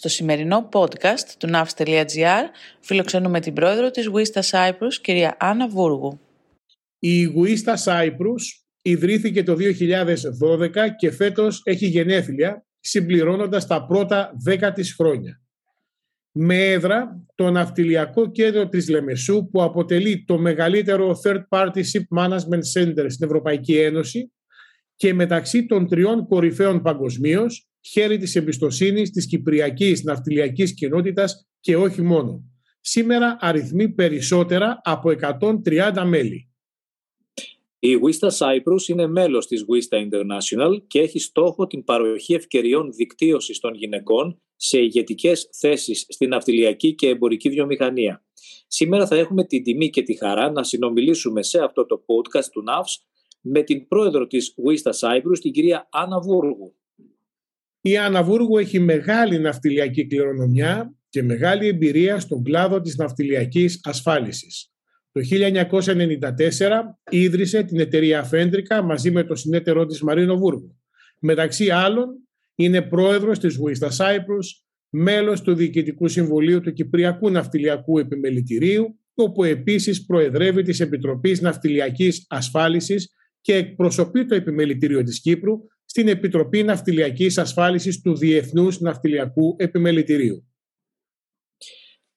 Στο σημερινό podcast του navs.gr φιλοξενούμε την πρόεδρο της Wista Cyprus, κυρία Άννα Βούργου. Η Wista Cyprus ιδρύθηκε το 2012 και φέτος έχει γενέθλια, συμπληρώνοντας τα πρώτα δέκα της χρόνια. Με έδρα το ναυτιλιακό κέντρο της Λεμεσού που αποτελεί το μεγαλύτερο third party ship management center στην Ευρωπαϊκή Ένωση και μεταξύ των τριών κορυφαίων παγκοσμίως χέρι της εμπιστοσύνης της Κυπριακής Ναυτιλιακής Κοινότητας και όχι μόνο. Σήμερα αριθμεί περισσότερα από 130 μέλη. Η Wista Cyprus είναι μέλος της Wista International και έχει στόχο την παροχή ευκαιριών δικτύωσης των γυναικών σε ηγετικές θέσεις στην ναυτιλιακή και εμπορική βιομηχανία. Σήμερα θα έχουμε την τιμή και τη χαρά να συνομιλήσουμε σε αυτό το podcast του NAVS με την πρόεδρο της Wista Cyprus, την κυρία Άννα Βούργου. Η Άννα Βούργου έχει μεγάλη ναυτιλιακή κληρονομιά και μεγάλη εμπειρία στον κλάδο της ναυτιλιακής ασφάλισης. Το 1994 ίδρυσε την εταιρεία Φέντρικα μαζί με το συνέτερό της Μαρίνο Βούργου. Μεταξύ άλλων είναι πρόεδρος της Wista Cyprus, μέλος του Διοικητικού Συμβουλίου του Κυπριακού Ναυτιλιακού Επιμελητηρίου, όπου επίσης προεδρεύει της Επιτροπής Ναυτιλιακής Ασφάλισης και εκπροσωπεί το Επιμελητήριο της Κύπρου στην Επιτροπή Ναυτιλιακής Ασφάλισης του Διεθνούς Ναυτιλιακού Επιμελητηρίου.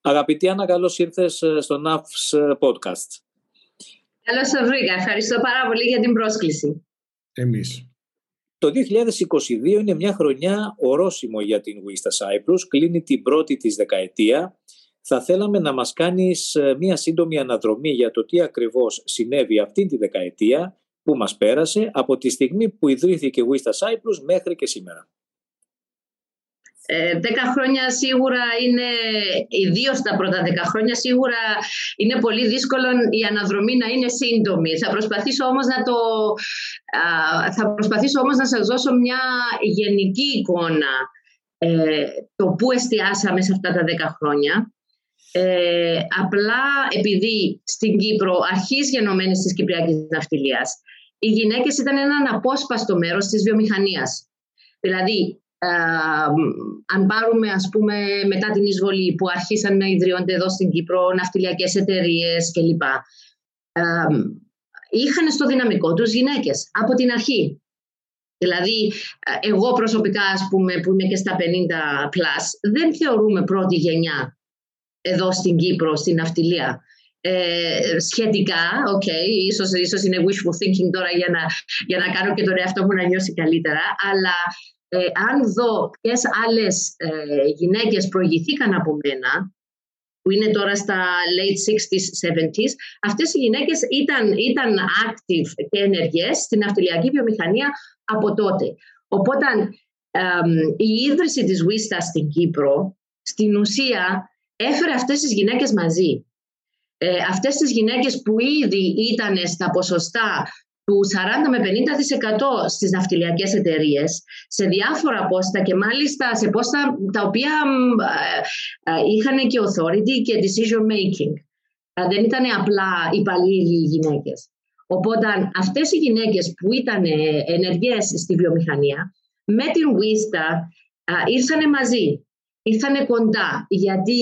Αγαπητή Άννα, καλώς ήρθες ε, στο NAFS ε, Podcast. Καλώς σε βρήκα. Ευχαριστώ πάρα πολύ για την πρόσκληση. Εμείς. Το 2022 είναι μια χρονιά ορόσημο για την Wista Cyprus. Κλείνει την πρώτη της δεκαετία. Θα θέλαμε να μας κάνεις ε, μια σύντομη αναδρομή για το τι ακριβώς συνέβη αυτή τη δεκαετία που μας πέρασε από τη στιγμή που ιδρύθηκε η Wista Cyprus μέχρι και σήμερα. Ε, δέκα χρόνια σίγουρα είναι, ιδίω τα πρώτα δέκα χρόνια σίγουρα είναι πολύ δύσκολο η αναδρομή να είναι σύντομη. Θα προσπαθήσω όμως να το, θα προσπαθήσω όμως να σας δώσω μια γενική εικόνα ε, το πού εστιάσαμε σε αυτά τα δέκα χρόνια. Ε, απλά επειδή στην Κύπρο αρχής γενομένης της Κυπριακής Ναυτιλίας οι γυναίκες ήταν ένα απόσπαστο μέρος της βιομηχανίας. Δηλαδή αν πάρουμε ας πούμε μετά την εισβολή που αρχίσαν να ιδρύονται εδώ στην Κύπρο ναυτιλιακές εταιρείες κλπ. είχαν στο δυναμικό τους γυναίκες από την αρχή. Δηλαδή, εγώ προσωπικά, ας πούμε, που είμαι και στα 50 plus, δεν θεωρούμε πρώτη γενιά εδώ στην Κύπρο, στην ναυτιλία. Ε, σχετικά, οκ, okay, ίσως, ίσως είναι wishful thinking τώρα για να, για να κάνω και τον εαυτό μου να νιώσει καλύτερα, αλλά ε, αν δω ποιες άλλες ε, γυναίκες προηγηθήκαν από μένα, που είναι τώρα στα late 60s, 70s, αυτές οι γυναίκες ήταν, ήταν active και ενεργές στην ναυτιλιακή βιομηχανία από τότε. Οπότε η ίδρυση της Wista στην Κύπρο, στην ουσία έφερε αυτές τις γυναίκες μαζί. Ε, αυτές τις γυναίκες που ήδη ήταν στα ποσοστά του 40 με 50% στις ναυτιλιακές εταιρείες σε διάφορα πόστα και μάλιστα σε πόστα τα οποία ε, ε, είχαν και authority και decision making. Ε, δεν ήταν απλά υπαλλήλοι οι γυναίκες. Οπότε αυτές οι γυναίκες που ήταν ενεργές στη βιομηχανία με την Wista ήρθαν μαζί, ήρθαν κοντά γιατί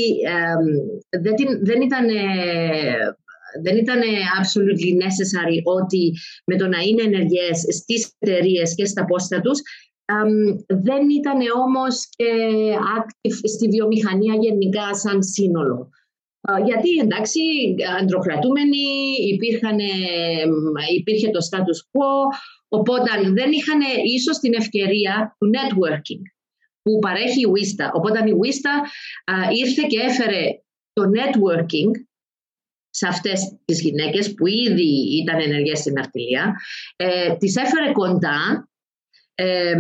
δεν ήταν δεν ήταν absolutely necessary ότι με το να είναι ενεργές στις εταιρείες και στα πόστα τους δεν ήταν όμως και active στη βιομηχανία γενικά σαν σύνολο. Γιατί εντάξει, αντροκρατούμενοι, υπήρχαν, υπήρχε το status quo, οπότε δεν είχαν ίσως την ευκαιρία του networking που παρέχει η Wista. Οπότε η Wista ήρθε και έφερε το networking σε αυτές τις γυναίκες που ήδη ήταν ενεργές στην ναυτιλία, ε, τις έφερε κοντά, ε,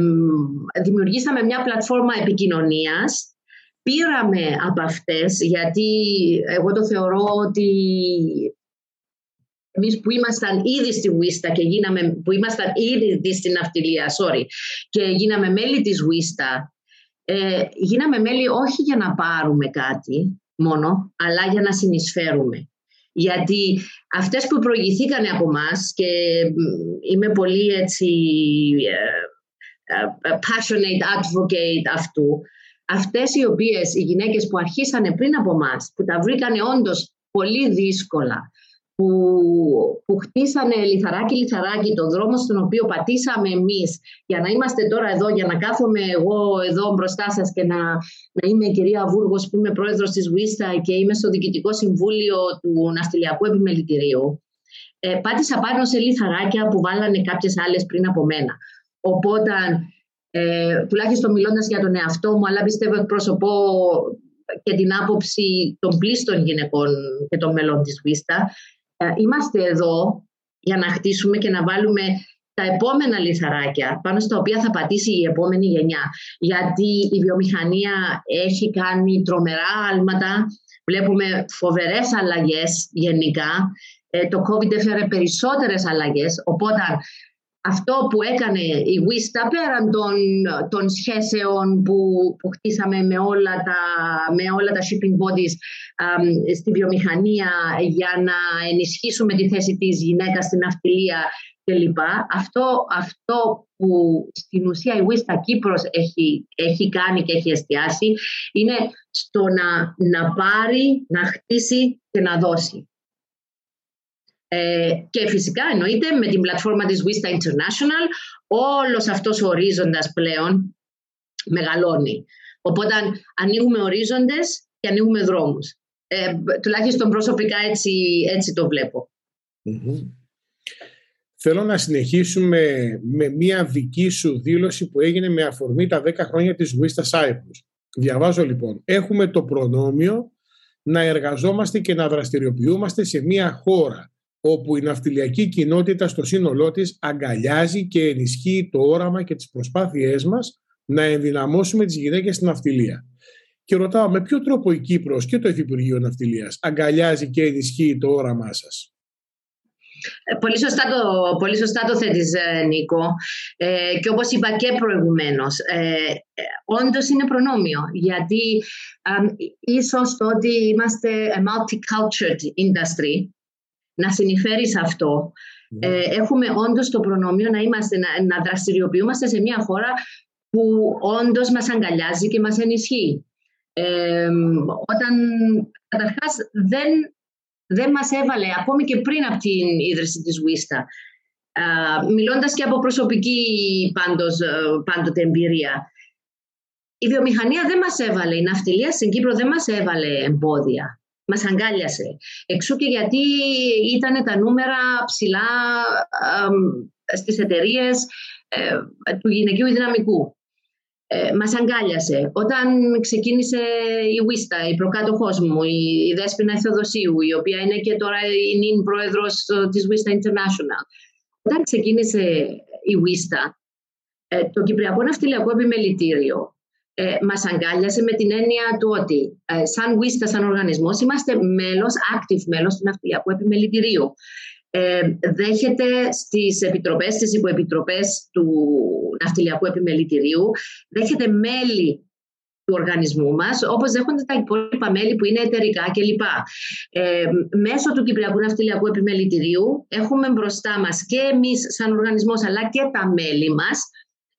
δημιουργήσαμε μια πλατφόρμα επικοινωνίας, πήραμε από αυτές, γιατί εγώ το θεωρώ ότι εμείς που ήμασταν ήδη στη Wista και γίναμε, που ήμασταν ήδη στην ναυτιλία, sorry, και γίναμε μέλη της Wista, ε, γίναμε μέλη όχι για να πάρουμε κάτι μόνο, αλλά για να συνεισφέρουμε. Γιατί αυτές που προηγηθήκαν από εμά και είμαι πολύ έτσι ε, ε, passionate advocate αυτού, αυτές οι οποίες οι γυναίκες που αρχίσανε πριν από εμά, που τα βρήκανε όντως πολύ δύσκολα, που, που χτίσανε λιθαράκι λιθαράκι τον δρόμο στον οποίο πατήσαμε εμείς για να είμαστε τώρα εδώ, για να κάθομαι εγώ εδώ μπροστά σας και να, να είμαι η κυρία Βούργος που είμαι πρόεδρος της Βίστα και είμαι στο Διοικητικό Συμβούλιο του Ναυτιλιακού Επιμελητηρίου. Ε, πάτησα πάνω σε λιθαράκια που βάλανε κάποιες άλλες πριν από μένα. Οπότε, ε, τουλάχιστον μιλώντας για τον εαυτό μου, αλλά πιστεύω εκπροσωπώ και την άποψη των πλήστων γυναικών και των μελών της Βίστα, ε, είμαστε εδώ για να χτίσουμε και να βάλουμε τα επόμενα λιθαράκια πάνω στα οποία θα πατήσει η επόμενη γενιά. Γιατί η βιομηχανία έχει κάνει τρομερά άλματα, βλέπουμε φοβερές αλλαγές γενικά. Ε, το COVID έφερε περισσότερες αλλαγές, οπότε αυτό που έκανε η Wista πέραν των, των σχέσεων που, που χτίσαμε με όλα, τα, με όλα τα shipping bodies στη βιομηχανία για να ενισχύσουμε τη θέση της γυναίκας στην αυτιλία κλπ. Αυτό, αυτό που στην ουσία η Wista Κύπρος έχει, έχει κάνει και έχει εστιάσει είναι στο να, να πάρει, να χτίσει και να δώσει. Ε, και φυσικά εννοείται με την πλατφόρμα της Vista International όλος αυτός ο ορίζοντας πλέον μεγαλώνει. Οπότε ανοίγουμε ορίζοντες και ανοίγουμε δρόμους. Ε, τουλάχιστον προσωπικά έτσι, έτσι το βλεπω Θέλω να συνεχίσουμε με μία δική σου δήλωση που έγινε με αφορμή τα 10 χρόνια της Vista Cyprus. Διαβάζω λοιπόν, έχουμε το προνόμιο να εργαζόμαστε και να δραστηριοποιούμαστε σε μία χώρα όπου η ναυτιλιακή κοινότητα στο σύνολό της αγκαλιάζει και ενισχύει το όραμα και τις προσπάθειές μας να ενδυναμώσουμε τις γυναίκες στην ναυτιλία. Και ρωτάω με ποιο τρόπο η Κύπρος και το Υφυπουργείο Ναυτιλίας αγκαλιάζει και ενισχύει το όραμά σας; Ε, πολύ σωστά το, πολύ σωστά το θέτεις ε, Νίκο ε, και όπως είπα και προηγουμένως ε, όντως είναι προνόμιο γιατί ίσως το ότι είμαστε a multicultural industry να συνειφέρει σε αυτό. Ναι. Ε, έχουμε όντως το προνόμιο να, είμαστε, να, να δραστηριοποιούμαστε σε μια χώρα που όντως μας αγκαλιάζει και μας ενισχύει. Ε, όταν καταρχάς δεν, δεν μας έβαλε ακόμη και πριν από την ίδρυση της Βίστα μιλώντας και από προσωπική πάντως, ε, πάντοτε εμπειρία η βιομηχανία δεν μας έβαλε, η ναυτιλία στην Κύπρο δεν μας έβαλε εμπόδια μας αγκάλιασε. Εξού και γιατί ήταν τα νούμερα ψηλά στις εταιρείες ε, του γυναικείου δυναμικού. Ε, μας αγκάλιασε. Όταν ξεκίνησε η Βίστα, η προκάτοχός μου, η, Δέσποινα Θεοδοσίου, η οποία είναι και τώρα η νυν πρόεδρος της Βίστα International. Όταν ξεκίνησε η Βίστα, ε, το Κυπριακό Ναυτιλιακό Επιμελητήριο ε, μας αγκάλιασε με την έννοια του ότι ε, σαν WISTA, σαν οργανισμός, είμαστε μέλος, active μέλος του Ναυτιλιακού Επιμελητηρίου. Ε, δέχεται στις επιτροπές, στις υποεπιτροπές του Ναυτιλιακού Επιμελητηρίου, δέχεται μέλη του οργανισμού μας, όπως δέχονται τα υπόλοιπα μέλη που είναι εταιρικά κλπ. Ε, μέσω του Κυπριακού Ναυτιλιακού Επιμελητηρίου έχουμε μπροστά μας και εμείς σαν οργανισμός αλλά και τα μέλη μας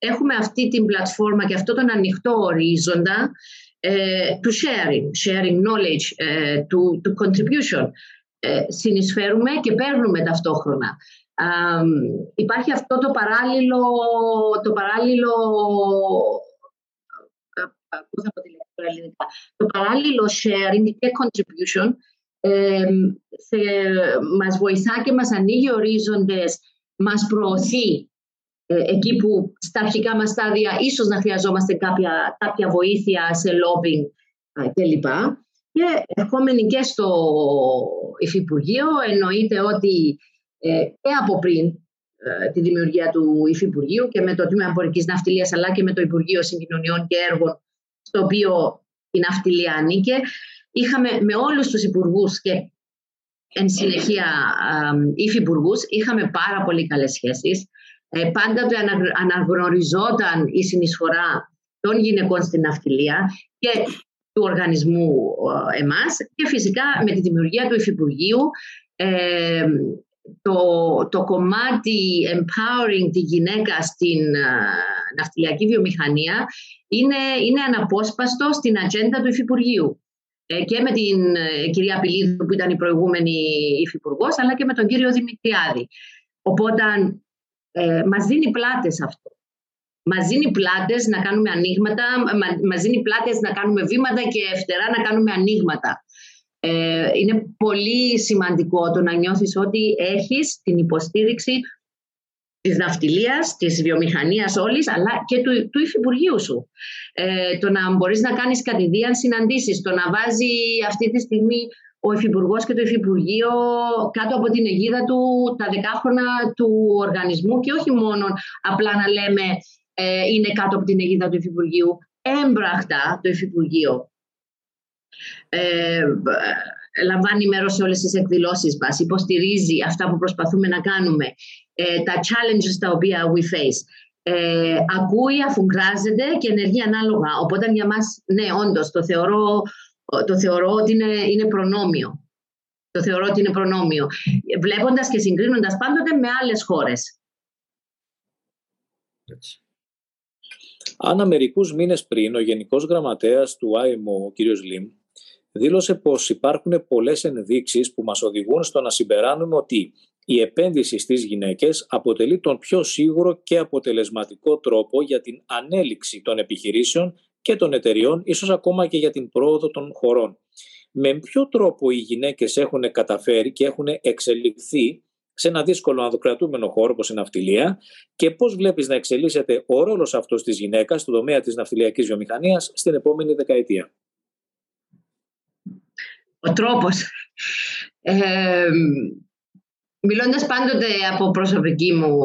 έχουμε αυτή την πλατφόρμα και αυτό τον ανοιχτό ορίζοντα ε, του sharing, sharing knowledge, ε, του, του contribution. Ε, συνεισφέρουμε και παίρνουμε ταυτόχρονα. υπάρχει αυτό το παράλληλο, το παράλληλο πώς θα πω το παράλληλο sharing και contribution ε, σε, μας βοηθά και μας ανοίγει ορίζοντες, μας προωθεί ε, εκεί που στα αρχικά μας στάδια ίσως να χρειαζόμαστε κάποια, κάποια βοήθεια σε lobbying κλπ. Και ερχόμενοι και στο Υφυπουργείο εννοείται ότι ε, και από πριν ε, τη δημιουργία του Υφυπουργείου και με το Τμήμα Εμπορικής Ναυτιλίας αλλά και με το Υπουργείο Συγκοινωνιών και Έργων στο οποίο η ναυτιλία ανήκε είχαμε με όλους τους υπουργούς και εν συνεχεία υφυπουργούς είχαμε πάρα πολύ καλές σχέσεις ε, πάντοτε αναγνωριζόταν η συνεισφορά των γυναικών στην ναυτιλία και του οργανισμού ε, εμάς και φυσικά με τη δημιουργία του Υφυπουργείου ε, το, το κομμάτι empowering τη γυναίκα στην uh, ναυτιλιακή βιομηχανία είναι, είναι αναπόσπαστο στην ατζέντα του Υφυπουργείου. Ε, και με την ε, κυρία Πιλίδου που ήταν η προηγούμενη υφυπουργός, αλλά και με τον κύριο Δημητριάδη. Οπότε ε, μας δίνει πλάτες αυτό. Μας δίνει πλάτες να κάνουμε ανοίγματα, μας δίνει πλάτες να κάνουμε βήματα και φτερά να κάνουμε ανοίγματα. Ε, είναι πολύ σημαντικό το να νιώθεις ότι έχεις την υποστήριξη της ναυτιλίας, της βιομηχανίας όλης, αλλά και του, του υφυπουργείου σου. Ε, το να μπορείς να κάνεις κατηδίαν συναντήσεις, το να βάζει αυτή τη στιγμή ο Υφυπουργός και το Υφυπουργείο κάτω από την αιγίδα του τα δεκάχρονα του οργανισμού και όχι μόνο απλά να λέμε ε, είναι κάτω από την αιγίδα του Υφυπουργείου. Έμπραχτα το Υφυπουργείο ε, λαμβάνει μέρος σε όλες τις εκδηλώσεις μας, υποστηρίζει αυτά που προσπαθούμε να κάνουμε, ε, τα challenges τα οποία we face. Ε, ακούει, αφουγκράζεται και ενεργεί ανάλογα. Οπότε για μας, ναι, όντως, το θεωρώ, το θεωρώ ότι είναι, είναι προνόμιο. Το θεωρώ ότι είναι προνόμιο. Βλέποντας και συγκρίνοντας πάντοτε με άλλες χώρες. Έτσι. Άννα, μερικούς μήνες πριν, ο Γενικός Γραμματέας του IMO, ο κ. Λιμ, δήλωσε πως υπάρχουν πολλές ενδείξεις που μας οδηγούν στο να συμπεράνουμε ότι η επένδυση στις γυναίκες αποτελεί τον πιο σίγουρο και αποτελεσματικό τρόπο για την ανέλυξη των επιχειρήσεων και των εταιριών, ίσως ακόμα και για την πρόοδο των χωρών. Με ποιο τρόπο οι γυναίκες έχουν καταφέρει και έχουν εξελιχθεί σε ένα δύσκολο ανδοκρατούμενο χώρο όπως η ναυτιλία και πώς βλέπεις να εξελίσσεται ο ρόλος αυτός της γυναίκας στον τομέα της ναυτιλιακής βιομηχανίας στην επόμενη δεκαετία; Ο τρόπος. Ε, μιλώντας πάντοτε από προσωπική, μου,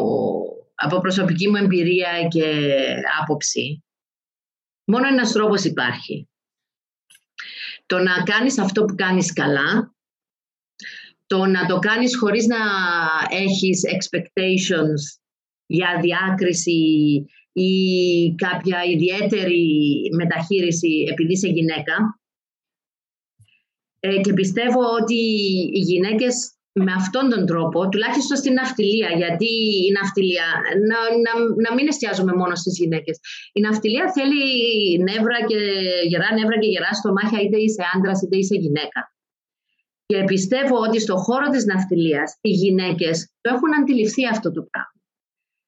από προσωπική μου εμπειρία και άποψη, μόνο ένας τρόπος υπάρχει. Το να κάνεις αυτό που κάνεις καλά, το να το κάνεις χωρίς να έχεις expectations για διάκριση ή κάποια ιδιαίτερη μεταχείριση επειδή είσαι γυναίκα, ε, και πιστεύω ότι οι γυναίκες με αυτόν τον τρόπο, τουλάχιστον στην ναυτιλία, γιατί η ναυτιλία, να, να, να μην εστιάζουμε μόνο στις γυναίκες. Η ναυτιλία θέλει νεύρα και γερά νεύρα και γερά στομάχια είτε είσαι άντρας είτε είσαι γυναίκα. Και πιστεύω ότι στον χώρο της ναυτιλίας οι γυναίκες το έχουν αντιληφθεί αυτό το πράγμα.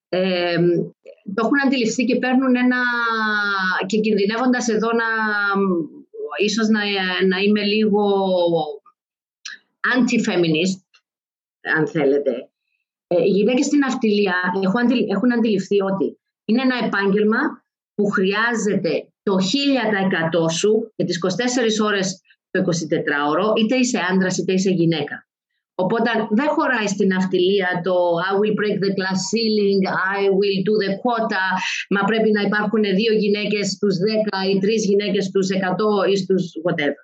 Ε, το έχουν αντιληφθεί και παίρνουν ένα και κινδυνεύοντας εδώ να ίσως να, να είμαι λίγο anti-feminist, αν θέλετε. Ε, οι γυναίκες στην αυτιλία έχουν αντιληφθεί ότι είναι ένα επάγγελμα που χρειάζεται το 1000% σου και τις 24 ώρες το 24ωρο, είτε είσαι άντρας είτε είσαι γυναίκα. Οπότε δεν χωράει στην ναυτιλία το I will break the glass ceiling, I will do the quota, μα πρέπει να υπάρχουν δύο γυναίκες στους 10 ή τρεις γυναίκες στους 100 ή στους whatever.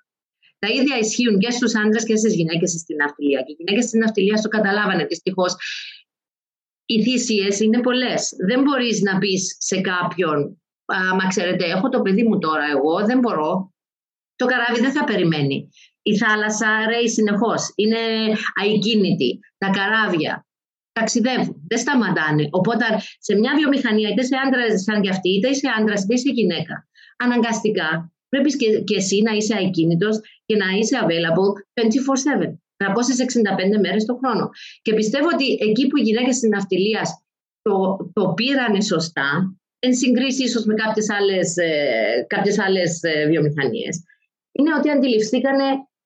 Τα ίδια ισχύουν και στους άντρες και στις γυναίκες στην ναυτιλία. Και οι γυναίκες στην ναυτιλία το καταλάβανε δυστυχώς. Οι θυσίες είναι πολλές. Δεν μπορείς να πεις σε κάποιον, μα ξέρετε, έχω το παιδί μου τώρα εγώ, δεν μπορώ. Το καράβι δεν θα περιμένει. Η θάλασσα ρέει συνεχώς. Είναι αικίνητη. Τα καράβια ταξιδεύουν. Δεν σταματάνε. Οπότε σε μια βιομηχανία, είτε σε άντρα σαν κι αυτή, είτε είσαι άντρα, είτε είσαι γυναίκα, αναγκαστικά πρέπει και, και εσύ να είσαι ακίνητος και να είσαι available 24-7. 365 μέρες το χρόνο. Και πιστεύω ότι εκεί που οι γυναίκες της ναυτιλίας το, το πήρανε σωστά, εν συγκρίση ίσως με κάποιες άλλες κάποιες άλλες ε, ε, βιομηχανίες, είναι ότι αντιληφθήκανε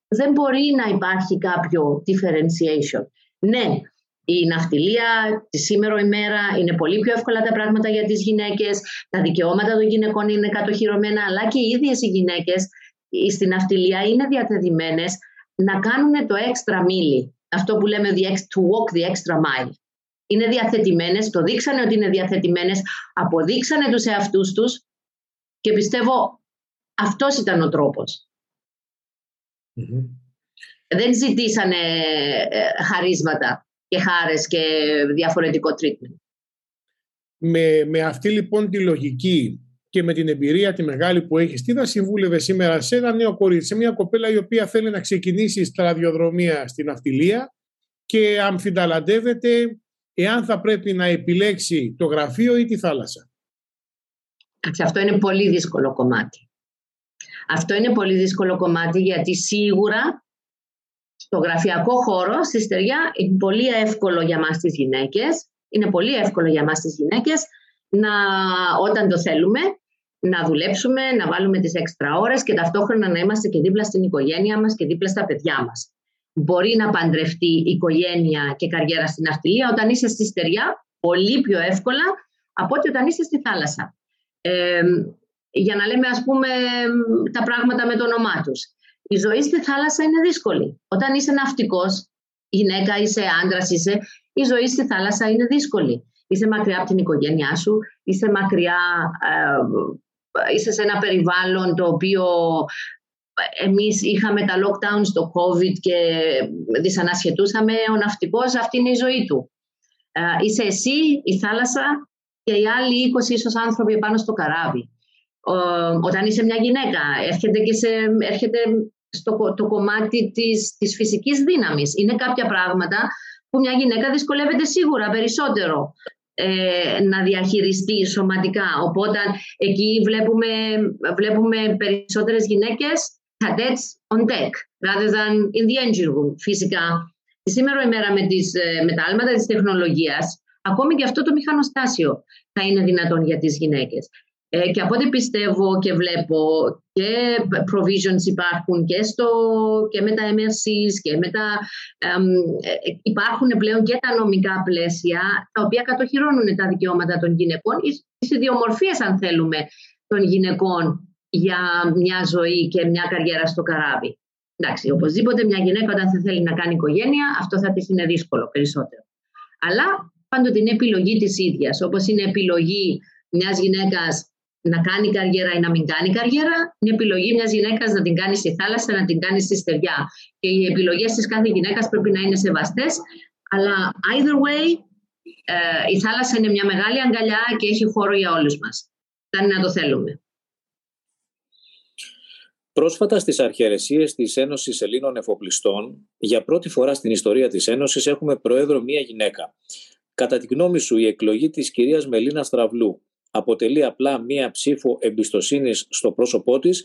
δεν μπορεί να υπάρχει κάποιο differentiation. Ναι, η ναυτιλία τη σήμερα ημέρα είναι πολύ πιο εύκολα τα πράγματα για τις γυναίκες, τα δικαιώματα των γυναικών είναι κατοχυρωμένα, αλλά και οι ίδιες οι γυναίκες στην ναυτιλία είναι διατεθειμένες να κάνουν το extra μίλι, αυτό που λέμε to walk the extra mile. Είναι διαθετημένες, το δείξανε ότι είναι διαθετημένες, αποδείξανε τους εαυτούς τους και πιστεύω αυτός ήταν ο τρόπος. Δεν ζητήσανε ε, χαρίσματα και χάρες και διαφορετικό treatment. Με, με αυτή λοιπόν τη λογική και με την εμπειρία τη μεγάλη που έχεις, τι θα συμβούλευε σήμερα σε ένα νέο κορίτσι, σε μια κοπέλα η οποία θέλει να ξεκινήσει στραδιοδρομία στην αυτιλία και αμφιταλαντεύεται εάν θα πρέπει να επιλέξει το γραφείο ή τη θάλασσα; Αυτό είναι πολύ δύσκολο κομμάτι. Αυτό είναι πολύ δύσκολο κομμάτι γιατί σίγουρα στο γραφειακό χώρο, στη στεριά, είναι πολύ εύκολο για μας τις γυναίκες, είναι πολύ εύκολο για μας τις γυναίκες να, όταν το θέλουμε, να δουλέψουμε, να βάλουμε τις έξτρα ώρες και ταυτόχρονα να είμαστε και δίπλα στην οικογένεια μας και δίπλα στα παιδιά μας. Μπορεί να παντρευτεί η οικογένεια και καριέρα στην αυτιλία όταν είσαι στη στεριά πολύ πιο εύκολα από ότι όταν είσαι στη θάλασσα. Ε, για να λέμε ας πούμε τα πράγματα με το όνομά τους. Η ζωή στη θάλασσα είναι δύσκολη. Όταν είσαι ναυτικός, γυναίκα, είσαι άντρας, είσαι, η ζωή στη θάλασσα είναι δύσκολη. Είσαι μακριά από την οικογένειά σου, είσαι μακριά, ε, είσαι σε ένα περιβάλλον το οποίο εμείς είχαμε τα lockdown στο COVID και δυσανασχετούσαμε, ο ναυτικός αυτή είναι η ζωή του. Ε, είσαι εσύ, η θάλασσα και οι άλλοι 20 ίσως άνθρωποι πάνω στο καράβι. όταν είσαι μια γυναίκα, έρχεται, και σε, έρχεται στο το κομμάτι της, της φυσικής δύναμης. Είναι κάποια πράγματα που μια γυναίκα δυσκολεύεται σίγουρα περισσότερο ε, να διαχειριστεί σωματικά. Οπότε εκεί βλέπουμε, βλέπουμε περισσότερες γυναίκες cadets on deck, rather than in the engine room. Φυσικά, σήμερα ημέρα με, τις, ε, με τα άλματα της τεχνολογίας, ακόμη και αυτό το μηχανοστάσιο θα είναι δυνατόν για τις γυναίκες. Ε, και από ό,τι πιστεύω και βλέπω και provisions υπάρχουν και, στο, και με τα MRCs και με τα, ε, υπάρχουν πλέον και τα νομικά πλαίσια τα οποία κατοχυρώνουν τα δικαιώματα των γυναικών τις ιδιομορφίες αν θέλουμε των γυναικών για μια ζωή και μια καριέρα στο καράβι. Εντάξει, οπωσδήποτε μια γυναίκα όταν θα θέλει να κάνει οικογένεια αυτό θα της είναι δύσκολο περισσότερο. Αλλά πάντοτε είναι επιλογή της ίδιας όπως είναι επιλογή μιας γυναίκας να κάνει καριέρα ή να μην κάνει καριέρα, είναι επιλογή μιας γυναίκας να την κάνει στη θάλασσα, να την κάνει στη στεριά. Και οι επιλογές της κάθε γυναίκας πρέπει να είναι σεβαστές. Αλλά either way, ε, η θάλασσα είναι μια μεγάλη αγκαλιά και έχει χώρο για όλους μας. Φτάνει να το θέλουμε. Πρόσφατα στις αρχαιρεσίες της Ένωσης Ελλήνων Εφοπλιστών, για πρώτη φορά στην ιστορία της Ένωσης έχουμε πρόεδρο μία γυναίκα. Κατά τη γνώμη σου, η εκλογή της κυρίας Μελίνα Στραβλού αποτελεί απλά μία ψήφο εμπιστοσύνης στο πρόσωπό της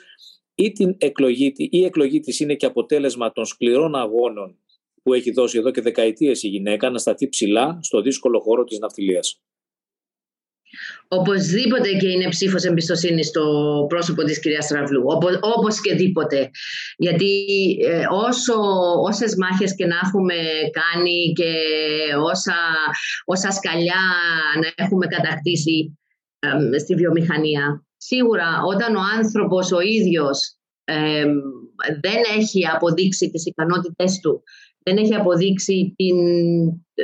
ή, την εκλογή, ή η εκλογή της είναι και αποτέλεσμα των σκληρών αγώνων που έχει δώσει εδώ και δεκαετίες η γυναίκα να σταθεί ψηλά στο δύσκολο χώρο της ναυτιλίας. Οπωσδήποτε και είναι ψήφος εμπιστοσύνης στο πρόσωπο της κυρίας Στραβλού, όπως και δίποτε. Γιατί ε, όσο, όσες μάχες και να έχουμε κάνει και όσα, όσα σκαλιά να έχουμε κατακτήσει στη βιομηχανία. Σίγουρα όταν ο άνθρωπος ο ίδιος δεν έχει αποδείξει τις ικανότητες του, δεν έχει αποδείξει την, ε,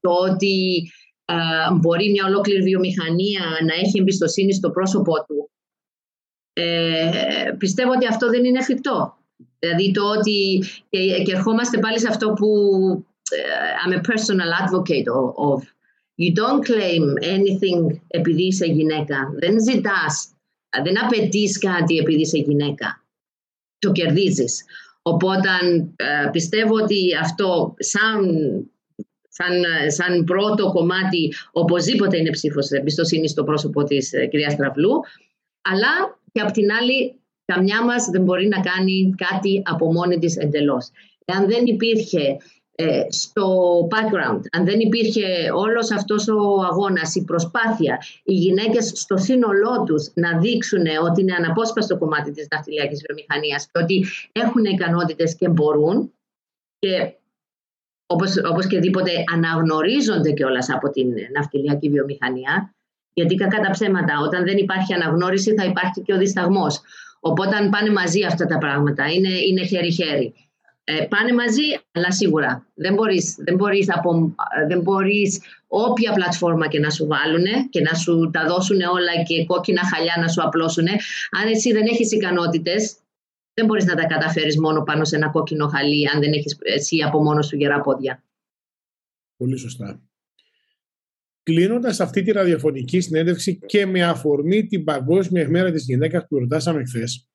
το ότι ε, μπορεί μια ολόκληρη βιομηχανία να έχει εμπιστοσύνη στο πρόσωπό του, ε, πιστεύω ότι αυτό δεν είναι εφικτό. Δηλαδή το ότι και, και ερχόμαστε πάλι σε αυτό που I'm a personal advocate of You don't claim anything επειδή είσαι γυναίκα. Δεν ζητάς, δεν απαιτείς κάτι επειδή είσαι γυναίκα. Το κερδίζεις. Οπότε ε, πιστεύω ότι αυτό σαν, σαν, σαν πρώτο κομμάτι οπωσδήποτε είναι ψήφος εμπιστοσύνης στο πρόσωπο της ε, κυρίας Τραυλού αλλά και απ' την άλλη καμιά μας δεν μπορεί να κάνει κάτι από μόνη της εντελώς. Εάν δεν υπήρχε ε, στο background. Αν δεν υπήρχε όλος αυτός ο αγώνας, η προσπάθεια, οι γυναίκες στο σύνολό τους να δείξουν ότι είναι αναπόσπαστο κομμάτι της ναυτιλιακής βιομηχανίας και ότι έχουν ικανότητες και μπορούν και όπως, όπως και δίποτε αναγνωρίζονται κιόλας από την ναυτιλιακή βιομηχανία γιατί κακά τα ψέματα, όταν δεν υπάρχει αναγνώριση θα υπάρχει και ο δισταγμός. Οπότε αν πάνε μαζί αυτά τα πράγματα, είναι, είναι χέρι-χέρι. Ε, πάνε μαζί, αλλά σίγουρα δεν μπορείς, δεν, μπορείς από, δεν μπορείς όποια πλατφόρμα και να σου βάλουν και να σου τα δώσουν όλα και κόκκινα χαλιά να σου απλώσουν. Αν εσύ δεν έχεις ικανότητες, δεν μπορείς να τα καταφέρεις μόνο πάνω σε ένα κόκκινο χαλί αν δεν έχεις εσύ από μόνος σου γερά πόδια. Πολύ σωστά. Κλείνοντας αυτή τη ραδιοφωνική συνέντευξη και με αφορμή την Παγκόσμια Μέρα της Γυναίκας που ρωτάσαμε χθες,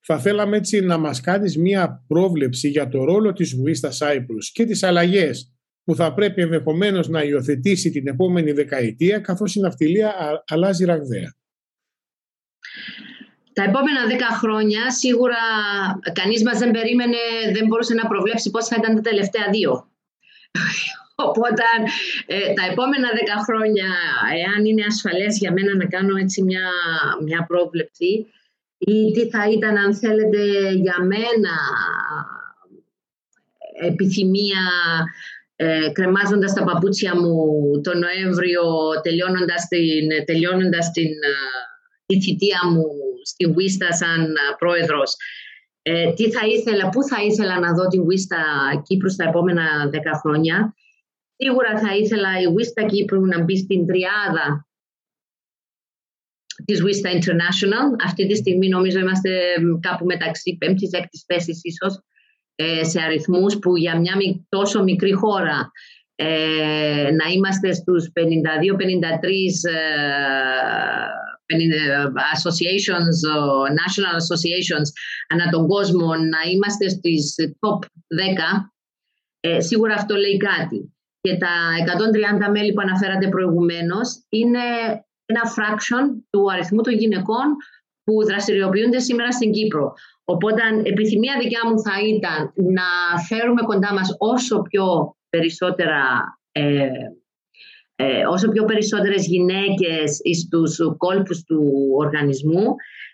θα θέλαμε έτσι να μας κάνεις μία πρόβλεψη για το ρόλο της Βουίστα Cyprus και τις αλλαγές που θα πρέπει ενδεχομένως να υιοθετήσει την επόμενη δεκαετία καθώς η ναυτιλία αλλάζει ραγδαία. Τα επόμενα δέκα χρόνια σίγουρα κανείς μας δεν περίμενε, δεν μπορούσε να προβλέψει πώς θα ήταν τα τελευταία δύο. Οπότε ε, τα επόμενα δέκα χρόνια, εάν είναι ασφαλές για μένα να κάνω έτσι μια, μια πρόβλεψη ή τι θα ήταν αν θέλετε για μένα επιθυμία ε, κρεμάζοντας τα παπούτσια μου τον Νοέμβριο τελειώνοντας την, τελειώνοντας την, ε, τη θητεία μου στη Βίστα σαν ε, πρόεδρος. Ε, τι θα ήθελα, πού θα ήθελα να δω τη Βίστα Κύπρου στα επόμενα δέκα χρόνια. Σίγουρα θα ήθελα η Βίστα Κύπρου να μπει στην τριάδα της Vista International. Αυτή τη στιγμή νομίζω είμαστε κάπου μεταξύ πέμπτης, έκτης θέσης ίσως ε, σε αριθμούς που για μια τόσο μικρή χώρα ε, να είμαστε στους 52-53 associations, national associations ανά τον κόσμο, να είμαστε στις top 10, ε, σίγουρα αυτό λέει κάτι. Και τα 130 μέλη που αναφέρατε προηγουμένως είναι ένα fraction του αριθμού των γυναικών που δραστηριοποιούνται σήμερα στην Κύπρο. Οπότε επιθυμία δικιά μου θα ήταν να φέρουμε κοντά μας όσο πιο περισσότερα ε, ε, όσο πιο περισσότερες γυναίκες στους κόλπους του οργανισμού.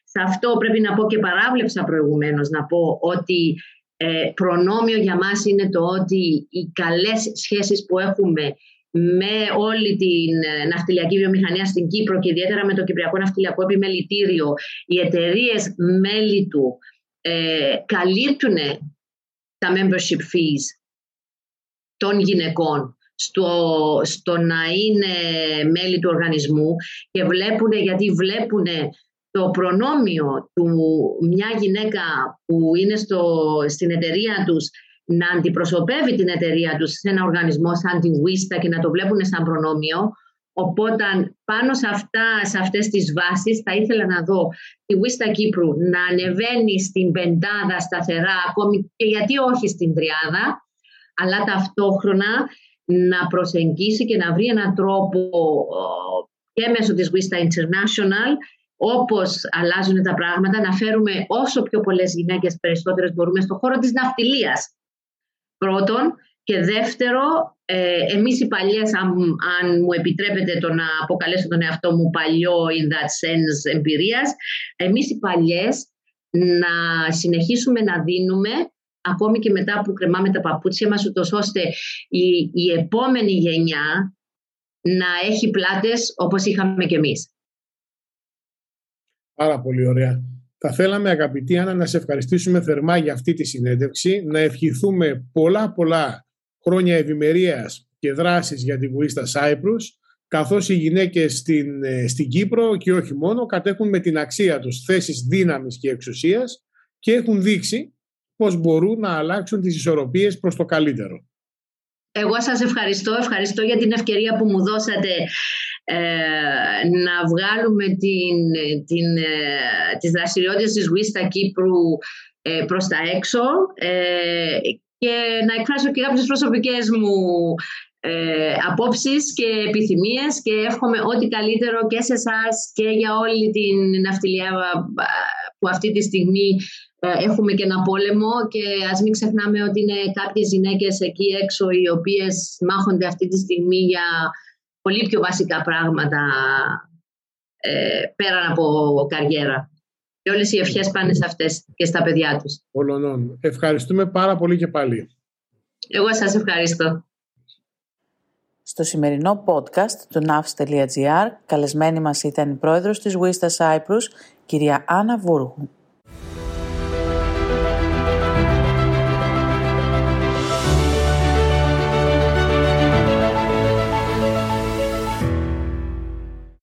Σε αυτό πρέπει να πω και παράβλεψα προηγουμένως να πω ότι ε, προνόμιο για μας είναι το ότι οι καλές σχέσεις που έχουμε με όλη την ε, ναυτιλιακή βιομηχανία στην Κύπρο και ιδιαίτερα με το Κυπριακό Ναυτιλιακό Επιμελητήριο, οι εταιρείες μέλη του ε, καλύπτουν τα membership fees των γυναικών στο, στο να είναι μέλη του οργανισμού και βλέπουν, γιατί βλέπουν το προνόμιο του μια γυναίκα που είναι στο, στην εταιρεία τους να αντιπροσωπεύει την εταιρεία τους σε ένα οργανισμό σαν την WISTA και να το βλέπουν σαν προνόμιο. Οπότε πάνω σε, αυτά, σε αυτές τις βάσεις θα ήθελα να δω τη WISTA Κύπρου να ανεβαίνει στην πεντάδα σταθερά ακόμη και γιατί όχι στην τριάδα αλλά ταυτόχρονα να προσεγγίσει και να βρει έναν τρόπο και μέσω της WISTA International όπως αλλάζουν τα πράγματα να φέρουμε όσο πιο πολλές γυναίκες περισσότερες μπορούμε στον χώρο της ναυτιλίας πρώτον και δεύτερο ε, εμείς οι παλιές αν, αν μου επιτρέπετε το να αποκαλέσω τον εαυτό μου παλιό in that sense εμπειρίας εμείς οι παλιές να συνεχίσουμε να δίνουμε ακόμη και μετά που κρεμάμε τα παπούτσια μας, ούτως ώστε η, η επόμενη γενιά να έχει πλάτες όπως είχαμε και εμείς. Πάρα πολύ ωραία. Θα θέλαμε αγαπητή Άννα να σε ευχαριστήσουμε θερμά για αυτή τη συνέντευξη, να ευχηθούμε πολλά πολλά χρόνια ευημερίας και δράσης για την Βουίστα Σάιπρους, καθώς οι γυναίκες στην, ε, στην Κύπρο και όχι μόνο κατέχουν με την αξία τους θέσεις δύναμης και εξουσίας και έχουν δείξει πώς μπορούν να αλλάξουν τις ισορροπίες προς το καλύτερο. Εγώ σας ευχαριστώ. Ευχαριστώ για την ευκαιρία που μου δώσατε ε, να βγάλουμε την, την, ε, τις δραστηριότητες της Βίστα Κύπρου ε, προς τα έξω ε, και να εκφράσω και κάποιες προσωπικές μου ε, απόψεις και επιθυμίες και εύχομαι ό,τι καλύτερο και σε εσάς και για όλη την ναυτιλία που αυτή τη στιγμή ε, έχουμε και ένα πόλεμο. Και ας μην ξεχνάμε ότι είναι κάποιες γυναίκες εκεί έξω οι οποίες μάχονται αυτή τη στιγμή για πολύ πιο βασικά πράγματα ε, πέραν από καριέρα. Και όλες οι ευχές πάνε σε αυτές και στα παιδιά τους. Ολονών. Ευχαριστούμε πάρα πολύ και πάλι. Εγώ σας ευχαριστώ. Στο σημερινό podcast του navs.gr καλεσμένη μας ήταν η πρόεδρος της Wista Cyprus, κυρία Άννα Βούργου.